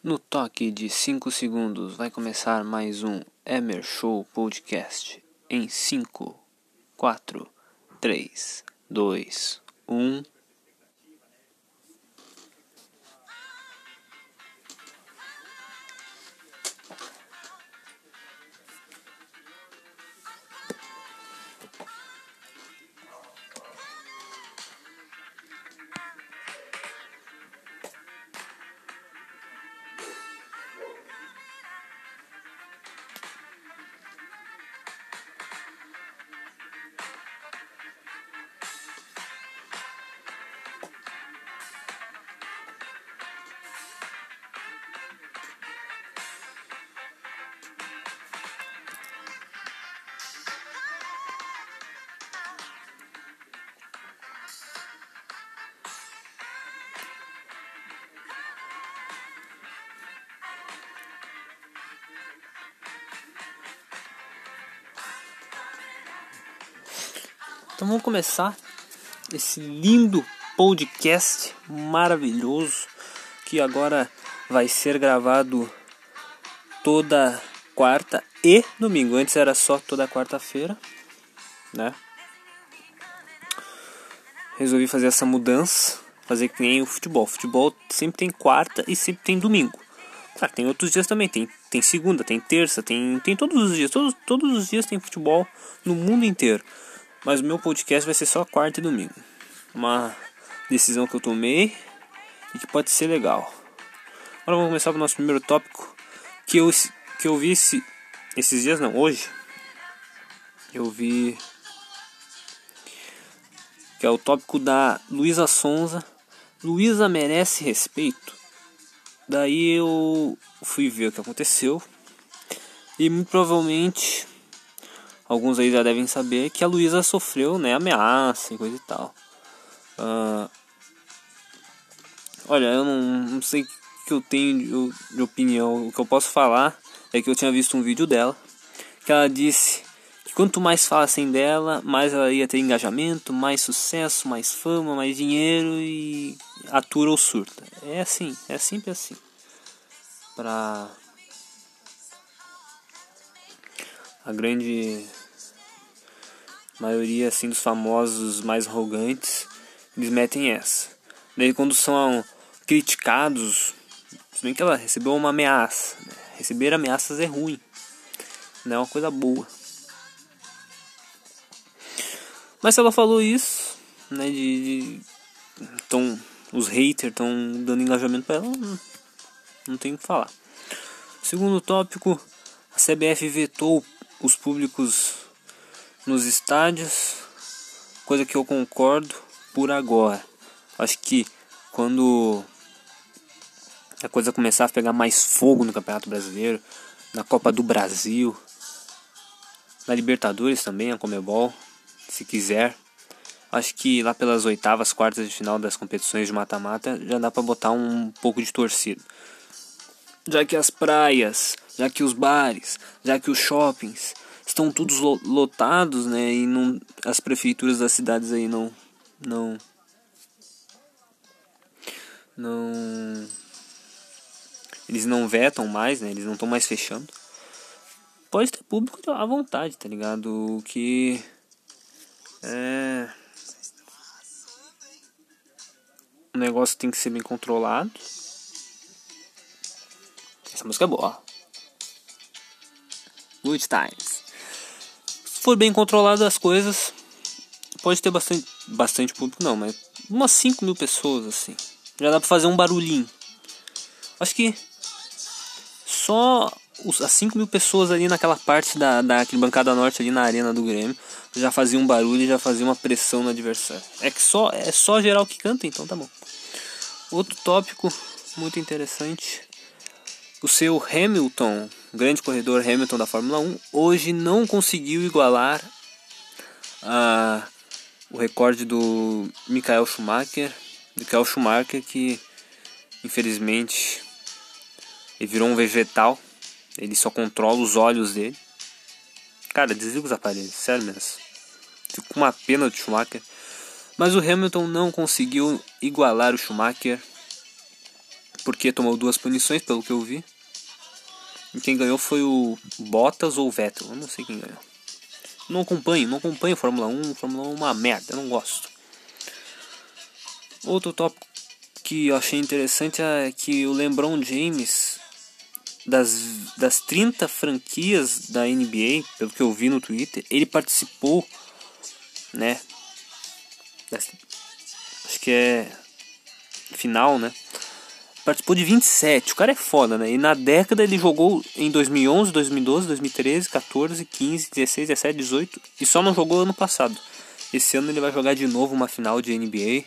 No toque de 5 segundos vai começar mais um Emer Show Podcast. Em 5, 4, 3, 2, 1. Então vamos começar esse lindo podcast maravilhoso que agora vai ser gravado toda quarta e domingo. Antes era só toda quarta-feira, né? Resolvi fazer essa mudança, fazer que nem o futebol. O futebol sempre tem quarta e sempre tem domingo. Claro, tem outros dias também, tem, tem segunda, tem terça, tem, tem todos os dias. Todos, todos os dias tem futebol no mundo inteiro. Mas o meu podcast vai ser só quarta e domingo. Uma decisão que eu tomei e que pode ser legal. Agora vamos começar com o nosso primeiro tópico. Que eu, que eu vi esse, esses dias, não, hoje. Eu vi. Que é o tópico da Luísa Sonza. Luísa merece respeito. Daí eu fui ver o que aconteceu. E muito provavelmente alguns aí já devem saber que a Luísa sofreu né, ameaça e coisa e tal. Uh, olha, eu não, não sei o que eu tenho de, de, opinião. O que eu posso falar é que eu tinha visto um vídeo dela que ela disse que quanto mais falassem dela, mais ela ia ter engajamento, mais sucesso, mais fama, mais dinheiro e atura ou surta. É assim, é sempre assim. Pra a grande maioria assim dos famosos mais arrogantes, eles metem essa. Daí quando são criticados, se bem que ela recebeu uma ameaça, né? receber ameaças é ruim, não é uma coisa boa. Mas se ela falou isso, né, de, de tão, os haters estão dando engajamento para ela, não, não tem o que falar. Segundo tópico, a CBF vetou os públicos nos estádios, coisa que eu concordo por agora. Acho que quando a coisa começar a pegar mais fogo no Campeonato Brasileiro, na Copa do Brasil, na Libertadores também, a Comebol, se quiser. Acho que lá pelas oitavas, quartas de final das competições de mata-mata já dá para botar um pouco de torcida. Já que as praias, já que os bares, já que os shoppings estão todos lotados, né? E não, as prefeituras das cidades aí não, não, não, eles não vetam mais, né? Eles não estão mais fechando. Pode ter público à vontade, tá ligado? O que é o negócio tem que ser bem controlado. Essa música é boa. Good times for bem controlado as coisas, pode ter bastante, bastante público, não, mas umas 5 mil pessoas, assim. Já dá pra fazer um barulhinho. Acho que só as 5 mil pessoas ali naquela parte da, da bancada norte, ali na arena do Grêmio, já fazia um barulho e já fazia uma pressão no adversário. É que só, é só geral que canta, então tá bom. Outro tópico muito interessante. O seu Hamilton grande corredor Hamilton da Fórmula 1, hoje não conseguiu igualar a, o recorde do Michael Schumacher. Michael Schumacher que infelizmente ele virou um vegetal, ele só controla os olhos dele. Cara, desliga os aparelhos, sério mesmo. Fico com uma pena do Schumacher. Mas o Hamilton não conseguiu igualar o Schumacher porque tomou duas punições, pelo que eu vi. E quem ganhou foi o Bottas ou o Vettel, eu não sei quem ganhou. Não acompanho, não acompanho Fórmula 1, Fórmula 1 é uma merda, não gosto. Outro tópico que eu achei interessante é que o LeBron James, das, das 30 franquias da NBA, pelo que eu vi no Twitter, ele participou, né? Das, acho que é final, né? Participou de 27. O cara é foda, né? E na década ele jogou em 2011, 2012, 2013, 14, 15, 16, 17, 18 e só não jogou ano passado. Esse ano ele vai jogar de novo uma final de NBA.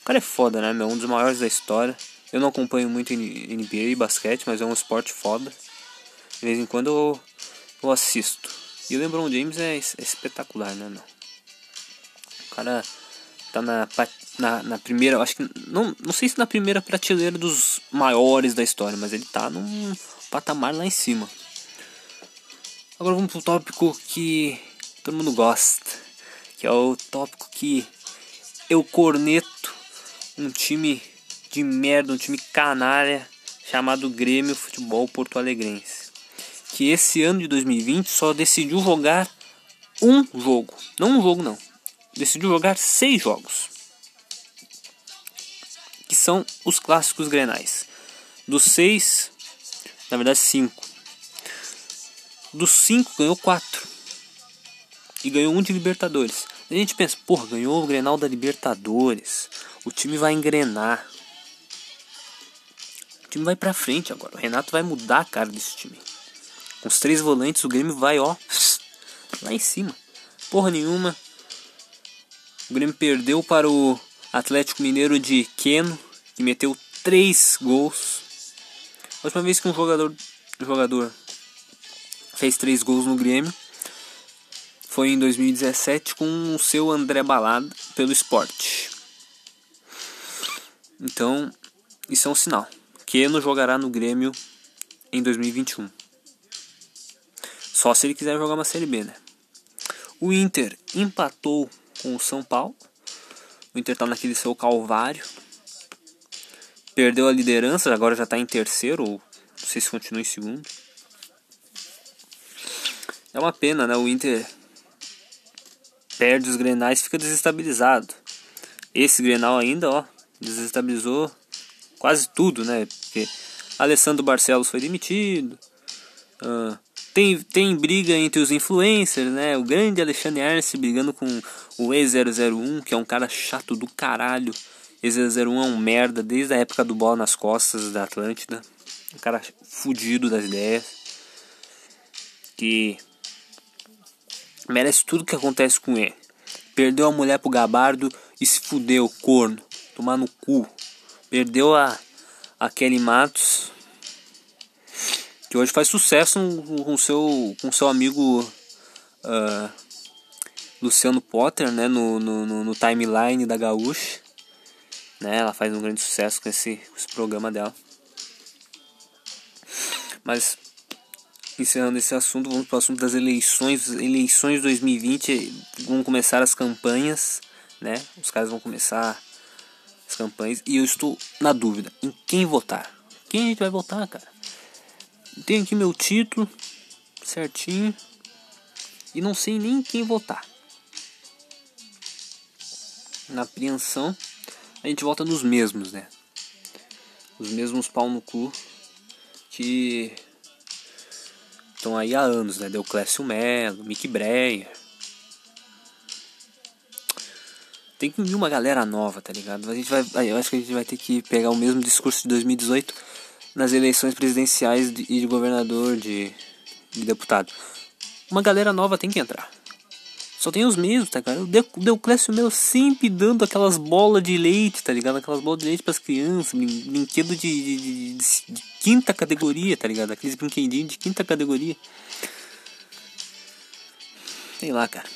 O cara é foda, né, meu? Um dos maiores da história. Eu não acompanho muito NBA e basquete, mas é um esporte foda. De vez em quando eu, eu assisto. E o LeBron James é, é espetacular, né, meu? O cara tá na, na, na primeira, acho que não, não sei se na primeira prateleira dos maiores da história, mas ele tá num patamar lá em cima. Agora vamos pro tópico que todo mundo gosta, que é o tópico que eu corneto um time de merda, um time canalha chamado Grêmio Futebol Porto Alegrense, que esse ano de 2020 só decidiu jogar um jogo, não um jogo não, decidiu jogar seis jogos. Que são os clássicos grenais. Dos seis, na verdade cinco. Dos cinco ganhou quatro. E ganhou um de Libertadores. A gente pensa, porra, ganhou o Grenal da Libertadores. O time vai engrenar. O time vai pra frente agora. O Renato vai mudar a cara desse time. Com os três volantes, o Grêmio vai, ó, lá em cima. Porra nenhuma. O Grêmio perdeu para o Atlético Mineiro de Queno, que meteu três gols. A última vez que um jogador, jogador fez três gols no Grêmio foi em 2017 com o seu André Balada pelo esporte. Então, isso é um sinal. Queno jogará no Grêmio em 2021. Só se ele quiser jogar uma Série B, né? O Inter empatou com o São Paulo. O Inter tá naquele seu calvário. Perdeu a liderança, agora já tá em terceiro, ou não sei se continua em segundo. É uma pena, né? O Inter perde os grenais fica desestabilizado. Esse grenal ainda, ó, desestabilizou quase tudo, né? Porque Alessandro Barcelos foi demitido. Uh, tem, tem briga entre os influencers, né? O grande Alexandre Arce brigando com o E001, que é um cara chato do caralho. E001 é um merda desde a época do bola nas costas da Atlântida. Um cara fudido das ideias. Que merece tudo que acontece com ele. Perdeu a mulher pro gabardo e se fudeu, corno. Tomar no cu. Perdeu a, a Kelly Matos que hoje faz sucesso com seu com seu amigo uh, Luciano Potter, né, no, no, no, timeline da Gaúcha, né, ela faz um grande sucesso com esse, com esse programa dela. Mas encerrando esse assunto, vamos para o assunto das eleições, eleições 2020, vão começar as campanhas, né? Os caras vão começar as campanhas e eu estou na dúvida em quem votar. Quem a gente vai votar, cara? Tenho aqui meu título certinho e não sei nem quem votar. Na apreensão, a gente volta nos mesmos, né? Os mesmos pau no cu que estão aí há anos, né? Deuclésio Melo, Mick Breyer. Tem que vir uma galera nova, tá ligado? A gente vai, eu acho que a gente vai ter que pegar o mesmo discurso de 2018 nas eleições presidenciais e de, governador, de, de deputado. Uma galera nova tem que entrar. Só tem os mesmos, tá ligado? O Deuclésio meu sempre dando aquelas bolas de leite, tá ligado? Aquelas bolas de leite pras crianças, brinquedo de, de, de quinta categoria, tá ligado? Aqueles brinquedinhos de quinta categoria. Sei lá, cara.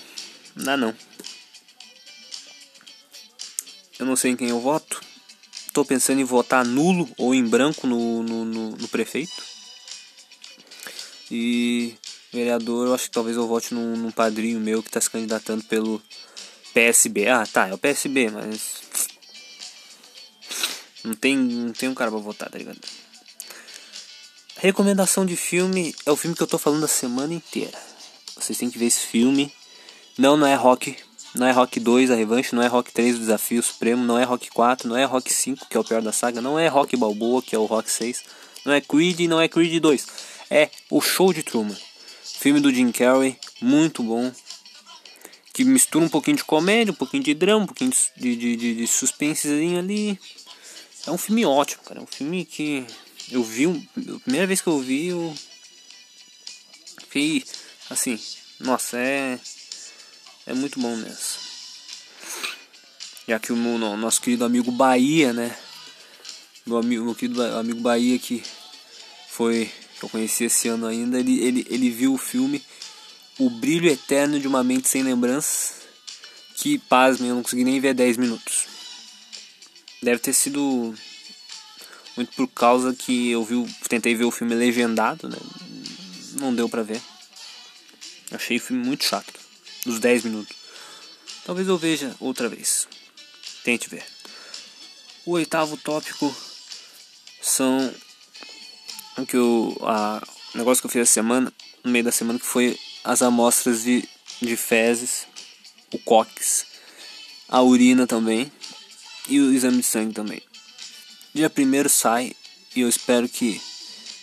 Não dá não. Eu não sei em quem eu voto. Estou pensando em votar nulo ou em branco no, no, no, no prefeito. E vereador, eu acho que talvez eu vote num, num padrinho meu que está se candidatando pelo PSB. Ah, tá, é o PSB, mas. Não tem, não tem um cara pra votar, tá ligado? Recomendação de filme é o filme que eu tô falando a semana inteira. Vocês têm que ver esse filme. Não, não é Rock. Não é Rock 2, a revanche. Não é Rock 3, o desafio supremo. Não é Rock 4. Não é Rock 5, que é o pior da saga. Não é Rock Balboa, que é o Rock 6. Não é Creed, não é Creed 2. É o Show de Truman. Filme do Jim Carrey. Muito bom. Que mistura um pouquinho de comédia, um pouquinho de drama, um pouquinho de, de, de, de suspensezinho ali. É um filme ótimo, cara. É um filme que eu vi, a primeira vez que eu vi, eu fiquei assim, nossa, é é muito bom mesmo. Já que o nosso querido amigo Bahia, né? Meu amigo, meu querido amigo Bahia que foi que eu conheci esse ano ainda, ele, ele, ele viu o filme O Brilho Eterno de uma Mente Sem Lembranças, que, pasmem, eu não consegui nem ver 10 minutos. Deve ter sido muito por causa que eu vi, tentei ver o filme legendado, né? Não deu pra ver. Achei o filme muito chato. Dos 10 minutos. Talvez eu veja outra vez. Tente ver. O oitavo tópico são o que eu, a negócio que eu fiz essa semana, no meio da semana, que foi as amostras de, de fezes, o cox, a urina também e o exame de sangue também. Dia primeiro sai e eu espero que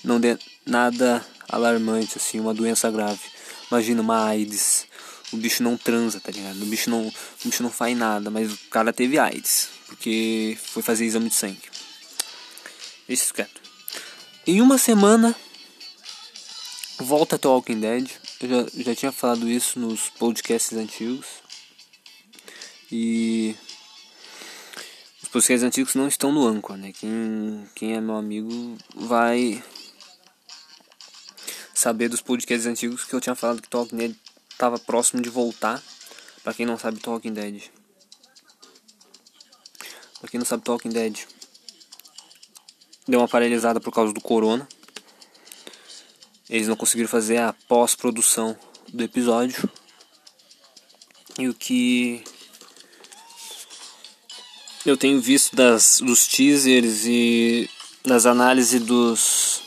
não dê nada alarmante, assim, uma doença grave. Imagina uma AIDS. O bicho não transa, tá ligado? O bicho não, o bicho não faz nada, mas o cara teve AIDS. Porque foi fazer exame de sangue. Isso quieto. Em uma semana, volta Talking Dead. Eu já, já tinha falado isso nos podcasts antigos. E podcasts antigos não estão no Anchor, né? Quem, quem é meu amigo vai saber dos podcasts antigos que eu tinha falado que Talking Dead estava próximo de voltar. Para quem não sabe, Talking Dead. Para quem não sabe, Talking Dead deu uma paralisada por causa do corona. Eles não conseguiram fazer a pós-produção do episódio. E o que eu tenho visto das, dos teasers e das análises dos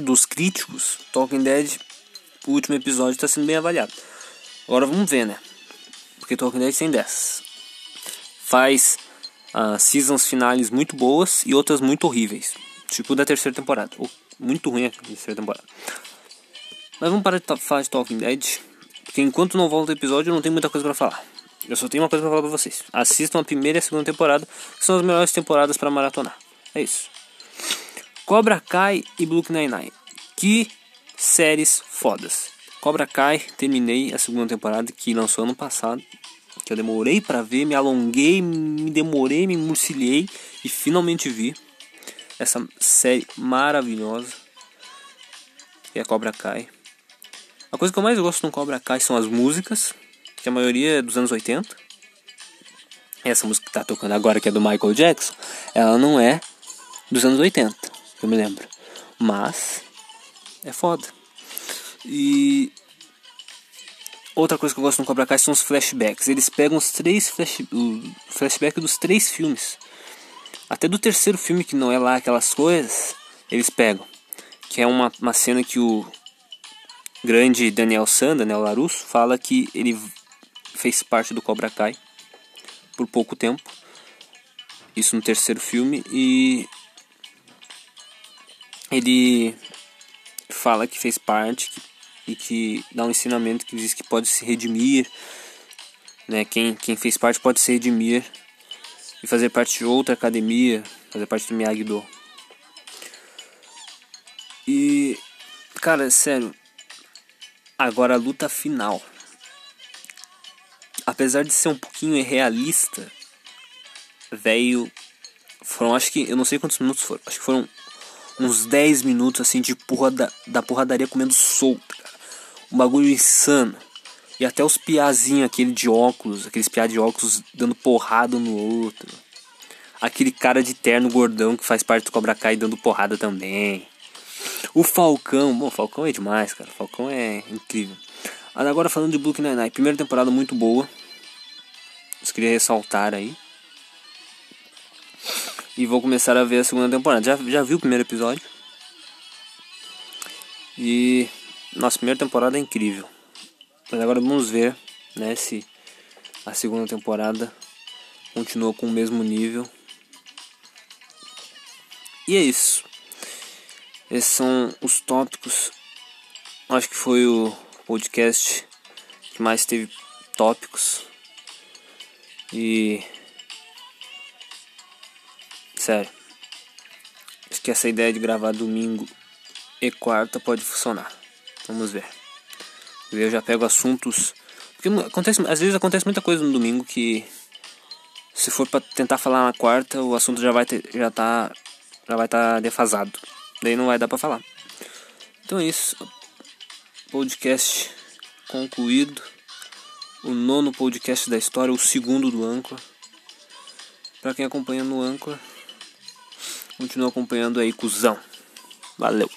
dos críticos, Talking Dead, o último episódio está sendo bem avaliado. Agora vamos ver, né? Porque Talking Dead tem dessas. Faz uh, seasons finais muito boas e outras muito horríveis. Tipo da terceira temporada. Muito ruim a terceira temporada. Mas vamos parar de falar de Talking Dead. Porque enquanto não volta o episódio, eu não tenho muita coisa para falar. Eu só tenho uma coisa pra falar pra vocês. Assistam a primeira e a segunda temporada, que são as melhores temporadas para maratonar. É isso. Cobra Kai e Brooklyn Nine-Nine. Que séries fodas. Cobra Kai, terminei a segunda temporada que lançou ano passado. Que eu demorei para ver, me alonguei, me demorei, me murcilhei e finalmente vi essa série maravilhosa que é Cobra Kai. A coisa que eu mais gosto no Cobra Kai são as músicas que a maioria é dos anos 80. Essa música que tá tocando agora, que é do Michael Jackson, ela não é dos anos 80, que eu me lembro. Mas é foda. E outra coisa que eu gosto no Cobra Kai são os flashbacks. Eles pegam os três flash, o dos três filmes. Até do terceiro filme que não é lá aquelas coisas, eles pegam. Que é uma, uma cena que o grande Daniel San, Daniel Larusso, fala que ele fez parte do Cobra Kai por pouco tempo. Isso no terceiro filme e ele fala que fez parte que, e que dá um ensinamento que diz que pode se redimir, né? Quem, quem fez parte pode se redimir e fazer parte de outra academia, fazer parte do Miyagi-Do. E cara, sério, agora a luta final apesar de ser um pouquinho irrealista, velho, foram acho que, eu não sei quantos minutos foram, acho que foram uns 10 minutos assim de porra da, da porradaria comendo solto, cara. Um bagulho insano. E até os piazinhos, aquele de óculos, aqueles piá de óculos dando porrada um no outro. Aquele cara de terno gordão que faz parte do Cobra Kai dando porrada também. O Falcão, bom, Falcão é demais, cara. Falcão é incrível. Agora falando de Brooklyn Nine-Nine, primeira temporada muito boa. Eu queria ressaltar aí. E vou começar a ver a segunda temporada. Já, já vi o primeiro episódio. E nossa primeira temporada é incrível. Mas agora vamos ver, né, se a segunda temporada continua com o mesmo nível. E é isso. Esses são os tópicos. Acho que foi o podcast que mais teve tópicos. E sério. Acho que essa ideia de gravar domingo e quarta pode funcionar. Vamos ver. Eu já pego assuntos. Porque acontece, às vezes acontece muita coisa no domingo que se for para tentar falar na quarta, o assunto já vai ter, já tá já vai estar tá defasado. Daí não vai dar para falar. Então é isso. Podcast concluído. O nono podcast da história, o segundo do Anchor. Para quem acompanha no Anchor, continua acompanhando aí, cuzão. Valeu.